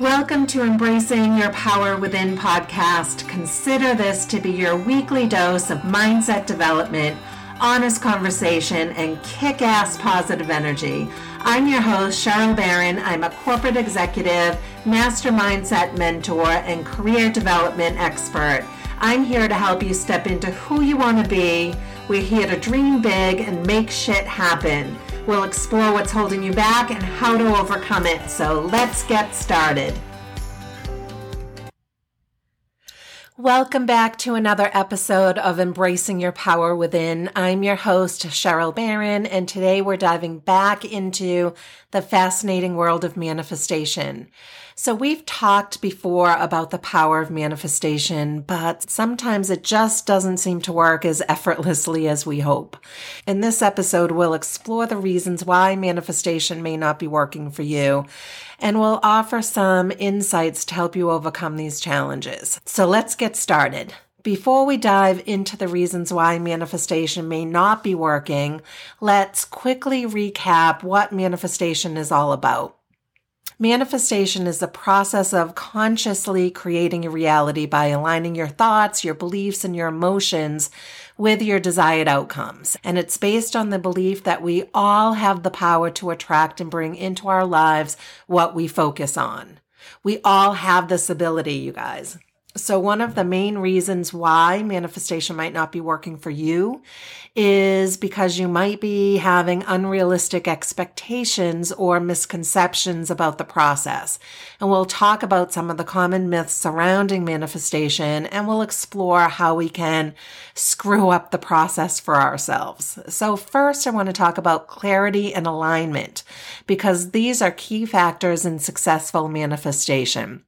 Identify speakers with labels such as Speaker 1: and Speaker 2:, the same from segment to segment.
Speaker 1: Welcome to Embracing Your Power Within podcast. Consider this to be your weekly dose of mindset development, honest conversation, and kick ass positive energy. I'm your host, Cheryl Barron. I'm a corporate executive, master mindset mentor, and career development expert. I'm here to help you step into who you want to be. We're here to dream big and make shit happen. We'll explore what's holding you back and how to overcome it. So let's get started. Welcome back to another episode of Embracing Your Power Within. I'm your host, Cheryl Barron, and today we're diving back into the fascinating world of manifestation. So we've talked before about the power of manifestation, but sometimes it just doesn't seem to work as effortlessly as we hope. In this episode, we'll explore the reasons why manifestation may not be working for you, and we'll offer some insights to help you overcome these challenges. So let's get started. Before we dive into the reasons why manifestation may not be working, let's quickly recap what manifestation is all about. Manifestation is the process of consciously creating a reality by aligning your thoughts, your beliefs, and your emotions with your desired outcomes. And it's based on the belief that we all have the power to attract and bring into our lives what we focus on. We all have this ability, you guys. So, one of the main reasons why manifestation might not be working for you is because you might be having unrealistic expectations or misconceptions about the process. And we'll talk about some of the common myths surrounding manifestation and we'll explore how we can screw up the process for ourselves. So, first, I want to talk about clarity and alignment because these are key factors in successful manifestation.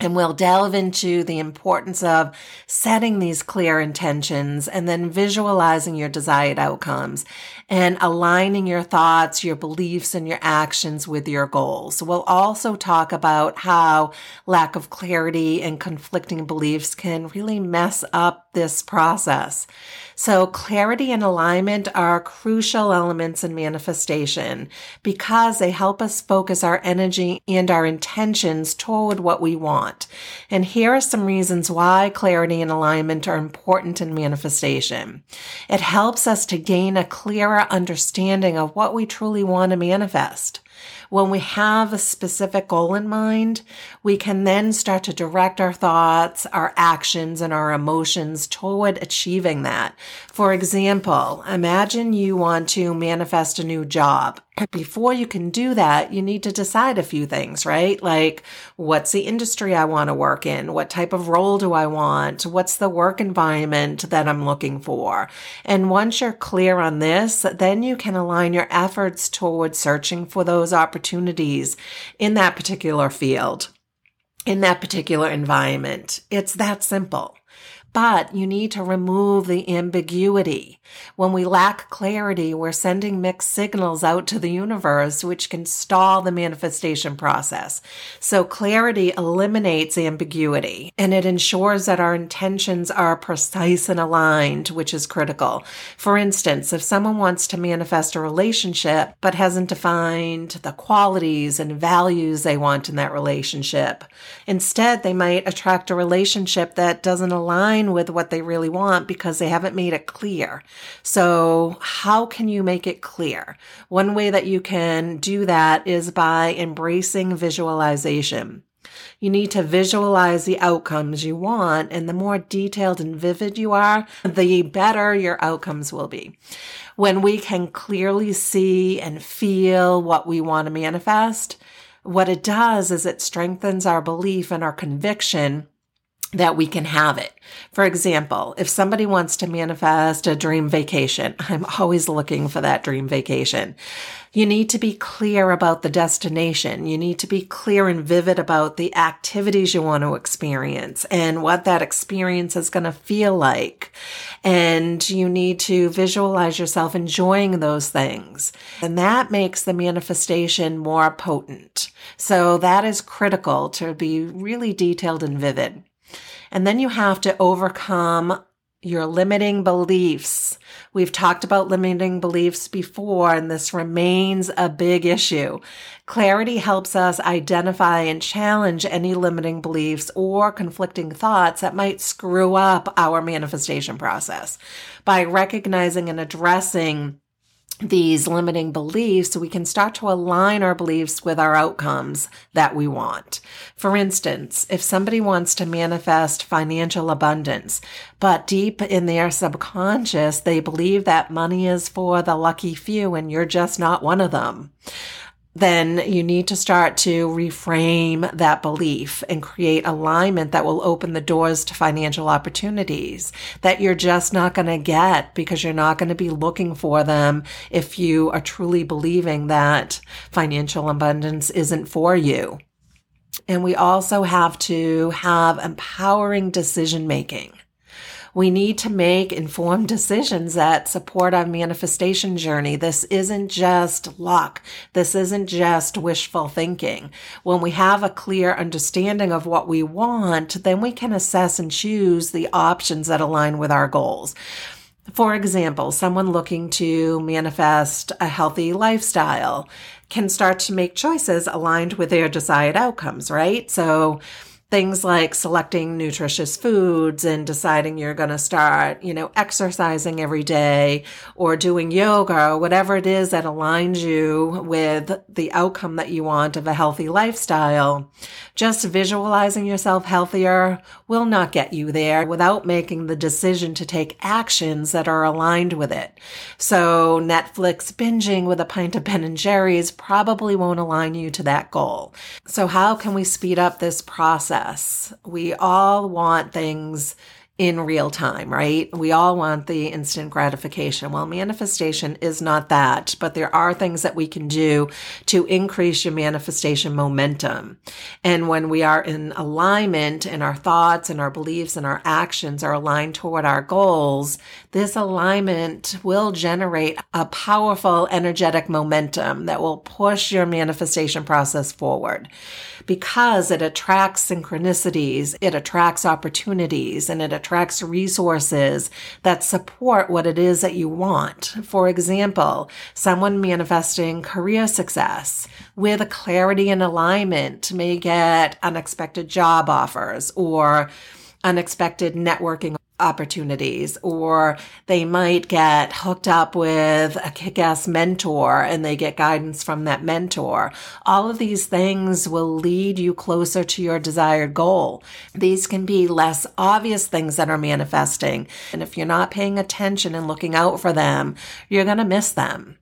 Speaker 1: And we'll delve into the importance of setting these clear intentions and then visualizing your desired outcomes and aligning your thoughts, your beliefs, and your actions with your goals. We'll also talk about how lack of clarity and conflicting beliefs can really mess up this process. So clarity and alignment are crucial elements in manifestation because they help us focus our energy and our intentions toward what we want. And here are some reasons why clarity and alignment are important in manifestation. It helps us to gain a clearer understanding of what we truly want to manifest. When we have a specific goal in mind, we can then start to direct our thoughts, our actions, and our emotions toward achieving that. For example, imagine you want to manifest a new job. Before you can do that, you need to decide a few things, right? Like, what's the industry I want to work in? What type of role do I want? What's the work environment that I'm looking for? And once you're clear on this, then you can align your efforts towards searching for those opportunities in that particular field, in that particular environment. It's that simple but you need to remove the ambiguity. When we lack clarity, we're sending mixed signals out to the universe, which can stall the manifestation process. So clarity eliminates ambiguity and it ensures that our intentions are precise and aligned, which is critical. For instance, if someone wants to manifest a relationship, but hasn't defined the qualities and values they want in that relationship, instead they might attract a relationship that doesn't align with what they really want because they haven't made it clear. So how can you make it clear? One way that you can do that is by embracing visualization. You need to visualize the outcomes you want, and the more detailed and vivid you are, the better your outcomes will be. When we can clearly see and feel what we want to manifest, what it does is it strengthens our belief and our conviction that we can have it. For example, if somebody wants to manifest a dream vacation, I'm always looking for that dream vacation. You need to be clear about the destination. You need to be clear and vivid about the activities you want to experience and what that experience is going to feel like. And you need to visualize yourself enjoying those things. And that makes the manifestation more potent. So that is critical to be really detailed and vivid. And then you have to overcome your limiting beliefs. We've talked about limiting beliefs before, and this remains a big issue. Clarity helps us identify and challenge any limiting beliefs or conflicting thoughts that might screw up our manifestation process. By recognizing and addressing these limiting beliefs, so we can start to align our beliefs with our outcomes that we want. For instance, if somebody wants to manifest financial abundance, but deep in their subconscious, they believe that money is for the lucky few and you're just not one of them then you need to start to reframe that belief and create alignment that will open the doors to financial opportunities that you're just not going to get because you're not going to be looking for them if you are truly believing that financial abundance isn't for you. And we also have to have empowering decision making. We need to make informed decisions that support our manifestation journey. This isn't just luck. This isn't just wishful thinking. When we have a clear understanding of what we want, then we can assess and choose the options that align with our goals. For example, someone looking to manifest a healthy lifestyle can start to make choices aligned with their desired outcomes, right? So, things like selecting nutritious foods and deciding you're going to start, you know, exercising every day or doing yoga or whatever it is that aligns you with the outcome that you want of a healthy lifestyle. Just visualizing yourself healthier will not get you there without making the decision to take actions that are aligned with it. So Netflix binging with a pint of Ben and Jerry's probably won't align you to that goal. So how can we speed up this process? We all want things in real time, right? We all want the instant gratification. Well, manifestation is not that, but there are things that we can do to increase your manifestation momentum. And when we are in alignment and our thoughts and our beliefs and our actions are aligned toward our goals, this alignment will generate a powerful energetic momentum that will push your manifestation process forward because it attracts synchronicities, it attracts opportunities, and it attracts resources that support what it is that you want. For example, someone manifesting career success with a clarity and alignment may get unexpected job offers or unexpected networking opportunities, or they might get hooked up with a kick ass mentor and they get guidance from that mentor. All of these things will lead you closer to your desired goal. These can be less obvious things that are manifesting. And if you're not paying attention and looking out for them, you're going to miss them.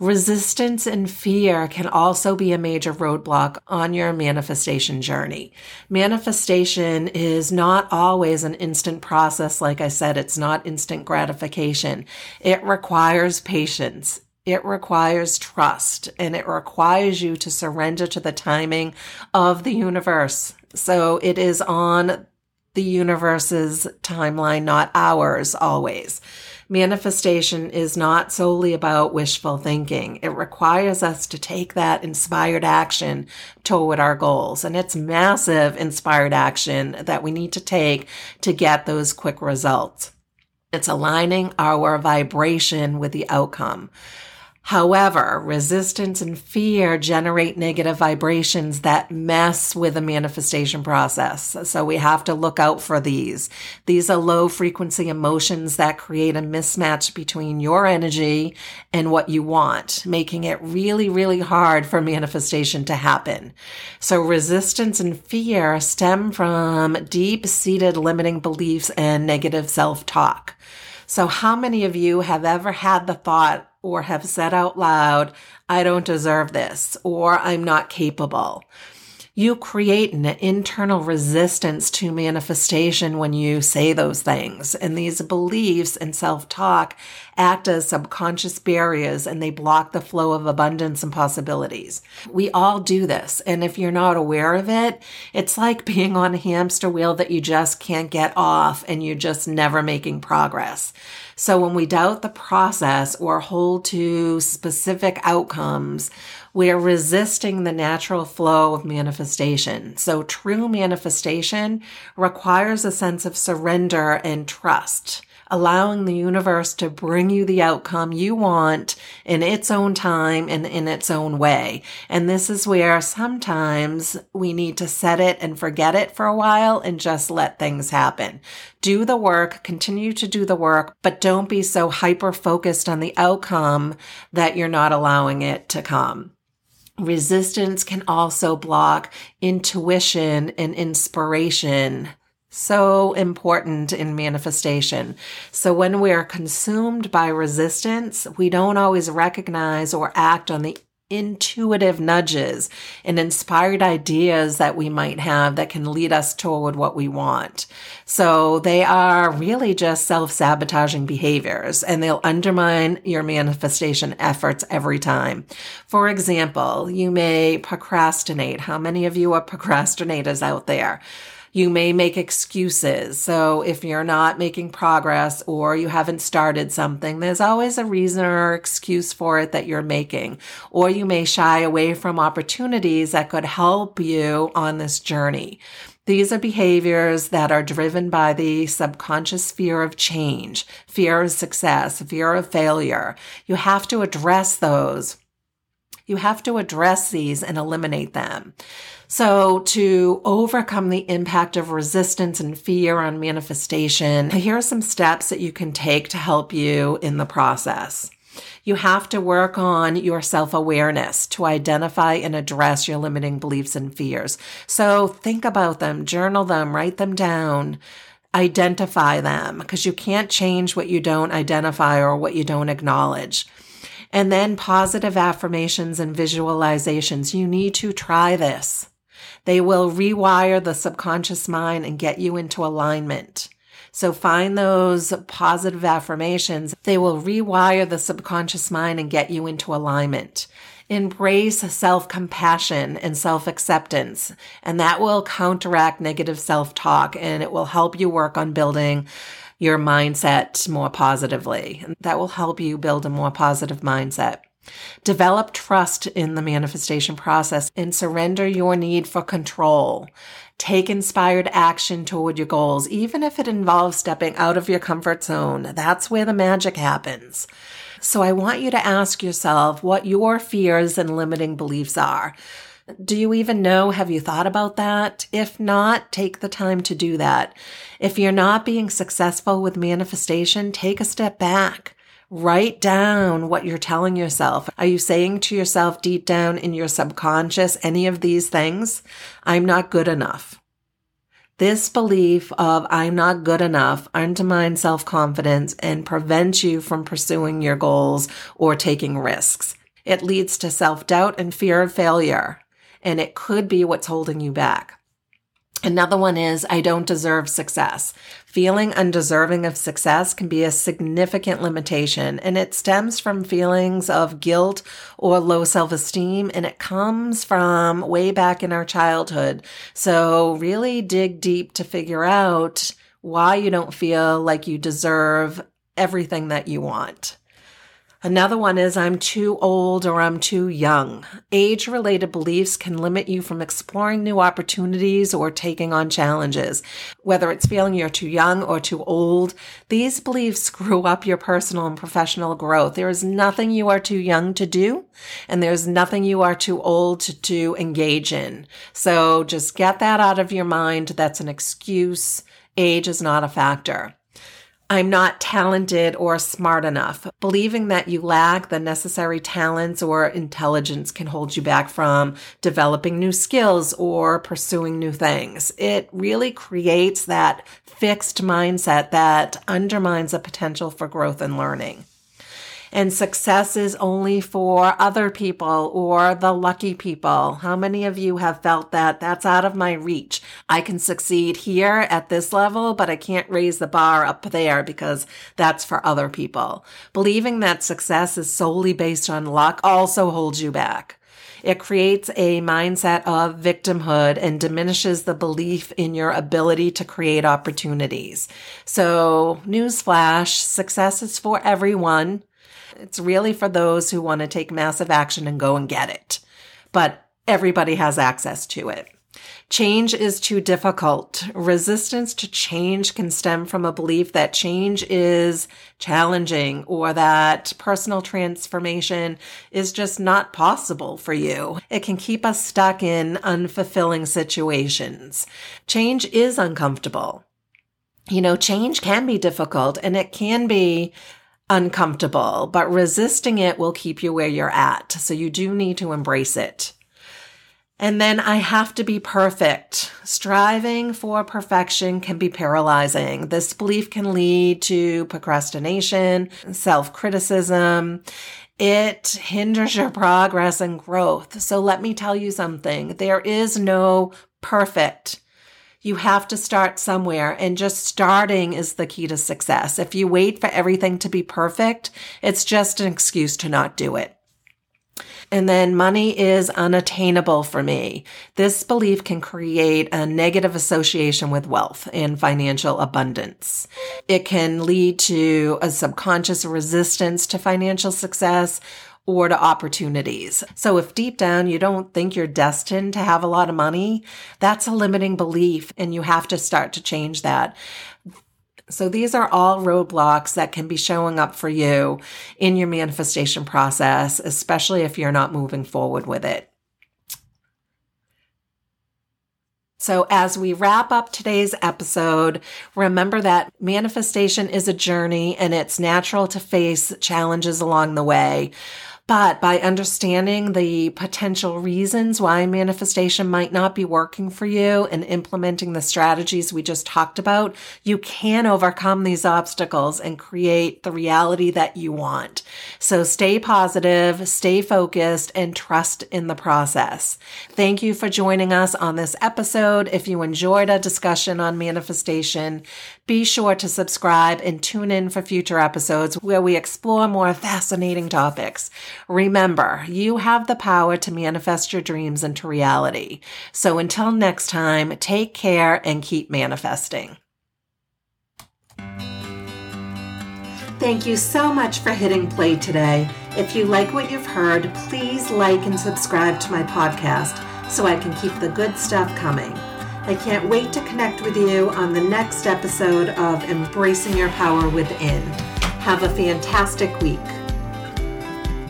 Speaker 1: Resistance and fear can also be a major roadblock on your manifestation journey. Manifestation is not always an instant process. Like I said, it's not instant gratification. It requires patience. It requires trust and it requires you to surrender to the timing of the universe. So it is on the universe's timeline, not ours always. Manifestation is not solely about wishful thinking. It requires us to take that inspired action toward our goals. And it's massive inspired action that we need to take to get those quick results. It's aligning our vibration with the outcome. However, resistance and fear generate negative vibrations that mess with the manifestation process. So we have to look out for these. These are low frequency emotions that create a mismatch between your energy and what you want, making it really, really hard for manifestation to happen. So resistance and fear stem from deep seated limiting beliefs and negative self talk. So how many of you have ever had the thought, or have said out loud, I don't deserve this, or I'm not capable. You create an internal resistance to manifestation when you say those things. And these beliefs and self talk act as subconscious barriers and they block the flow of abundance and possibilities. We all do this. And if you're not aware of it, it's like being on a hamster wheel that you just can't get off and you're just never making progress. So when we doubt the process or hold to specific outcomes, We're resisting the natural flow of manifestation. So true manifestation requires a sense of surrender and trust allowing the universe to bring you the outcome you want in its own time and in its own way. And this is where sometimes we need to set it and forget it for a while and just let things happen. Do the work, continue to do the work, but don't be so hyper focused on the outcome that you're not allowing it to come. Resistance can also block intuition and inspiration so important in manifestation. So when we are consumed by resistance, we don't always recognize or act on the intuitive nudges and inspired ideas that we might have that can lead us toward what we want. So they are really just self sabotaging behaviors and they'll undermine your manifestation efforts every time. For example, you may procrastinate. How many of you are procrastinators out there? You may make excuses. So if you're not making progress or you haven't started something, there's always a reason or excuse for it that you're making. Or you may shy away from opportunities that could help you on this journey. These are behaviors that are driven by the subconscious fear of change, fear of success, fear of failure. You have to address those. You have to address these and eliminate them. So, to overcome the impact of resistance and fear on manifestation, here are some steps that you can take to help you in the process. You have to work on your self awareness to identify and address your limiting beliefs and fears. So, think about them, journal them, write them down identify them because you can't change what you don't identify or what you don't acknowledge. And then positive affirmations and visualizations. You need to try this. They will rewire the subconscious mind and get you into alignment. So find those positive affirmations. They will rewire the subconscious mind and get you into alignment. Embrace self compassion and self acceptance, and that will counteract negative self talk and it will help you work on building your mindset more positively. And that will help you build a more positive mindset. Develop trust in the manifestation process and surrender your need for control. Take inspired action toward your goals, even if it involves stepping out of your comfort zone. That's where the magic happens. So I want you to ask yourself what your fears and limiting beliefs are. Do you even know? Have you thought about that? If not, take the time to do that. If you're not being successful with manifestation, take a step back. Write down what you're telling yourself. Are you saying to yourself deep down in your subconscious any of these things? I'm not good enough. This belief of I'm not good enough undermines self confidence and prevents you from pursuing your goals or taking risks. It leads to self doubt and fear of failure, and it could be what's holding you back. Another one is I don't deserve success. Feeling undeserving of success can be a significant limitation and it stems from feelings of guilt or low self esteem and it comes from way back in our childhood. So really dig deep to figure out why you don't feel like you deserve everything that you want. Another one is I'm too old or I'm too young. Age related beliefs can limit you from exploring new opportunities or taking on challenges. Whether it's feeling you're too young or too old, these beliefs screw up your personal and professional growth. There is nothing you are too young to do, and there's nothing you are too old to, to engage in. So just get that out of your mind. That's an excuse. Age is not a factor. I'm not talented or smart enough. Believing that you lack the necessary talents or intelligence can hold you back from developing new skills or pursuing new things. It really creates that fixed mindset that undermines the potential for growth and learning and success is only for other people or the lucky people. How many of you have felt that that's out of my reach? I can succeed here at this level, but I can't raise the bar up there because that's for other people. Believing that success is solely based on luck also holds you back. It creates a mindset of victimhood and diminishes the belief in your ability to create opportunities. So, newsflash, success is for everyone. It's really for those who want to take massive action and go and get it. But everybody has access to it. Change is too difficult. Resistance to change can stem from a belief that change is challenging or that personal transformation is just not possible for you. It can keep us stuck in unfulfilling situations. Change is uncomfortable. You know, change can be difficult and it can be uncomfortable, but resisting it will keep you where you're at. So you do need to embrace it. And then I have to be perfect. Striving for perfection can be paralyzing. This belief can lead to procrastination, self criticism. It hinders your progress and growth. So let me tell you something. There is no perfect. You have to start somewhere and just starting is the key to success. If you wait for everything to be perfect, it's just an excuse to not do it. And then money is unattainable for me. This belief can create a negative association with wealth and financial abundance. It can lead to a subconscious resistance to financial success or to opportunities. So if deep down you don't think you're destined to have a lot of money, that's a limiting belief and you have to start to change that. So these are all roadblocks that can be showing up for you in your manifestation process, especially if you're not moving forward with it. So, as we wrap up today's episode, remember that manifestation is a journey and it's natural to face challenges along the way. But by understanding the potential reasons why manifestation might not be working for you and implementing the strategies we just talked about, you can overcome these obstacles and create the reality that you want. So stay positive, stay focused, and trust in the process. Thank you for joining us on this episode. If you enjoyed a discussion on manifestation, be sure to subscribe and tune in for future episodes where we explore more fascinating topics. Remember, you have the power to manifest your dreams into reality. So until next time, take care and keep manifesting. Thank you so much for hitting play today. If you like what you've heard, please like and subscribe to my podcast so I can keep the good stuff coming. I can't wait to connect with you on the next episode of Embracing Your Power Within. Have a fantastic week.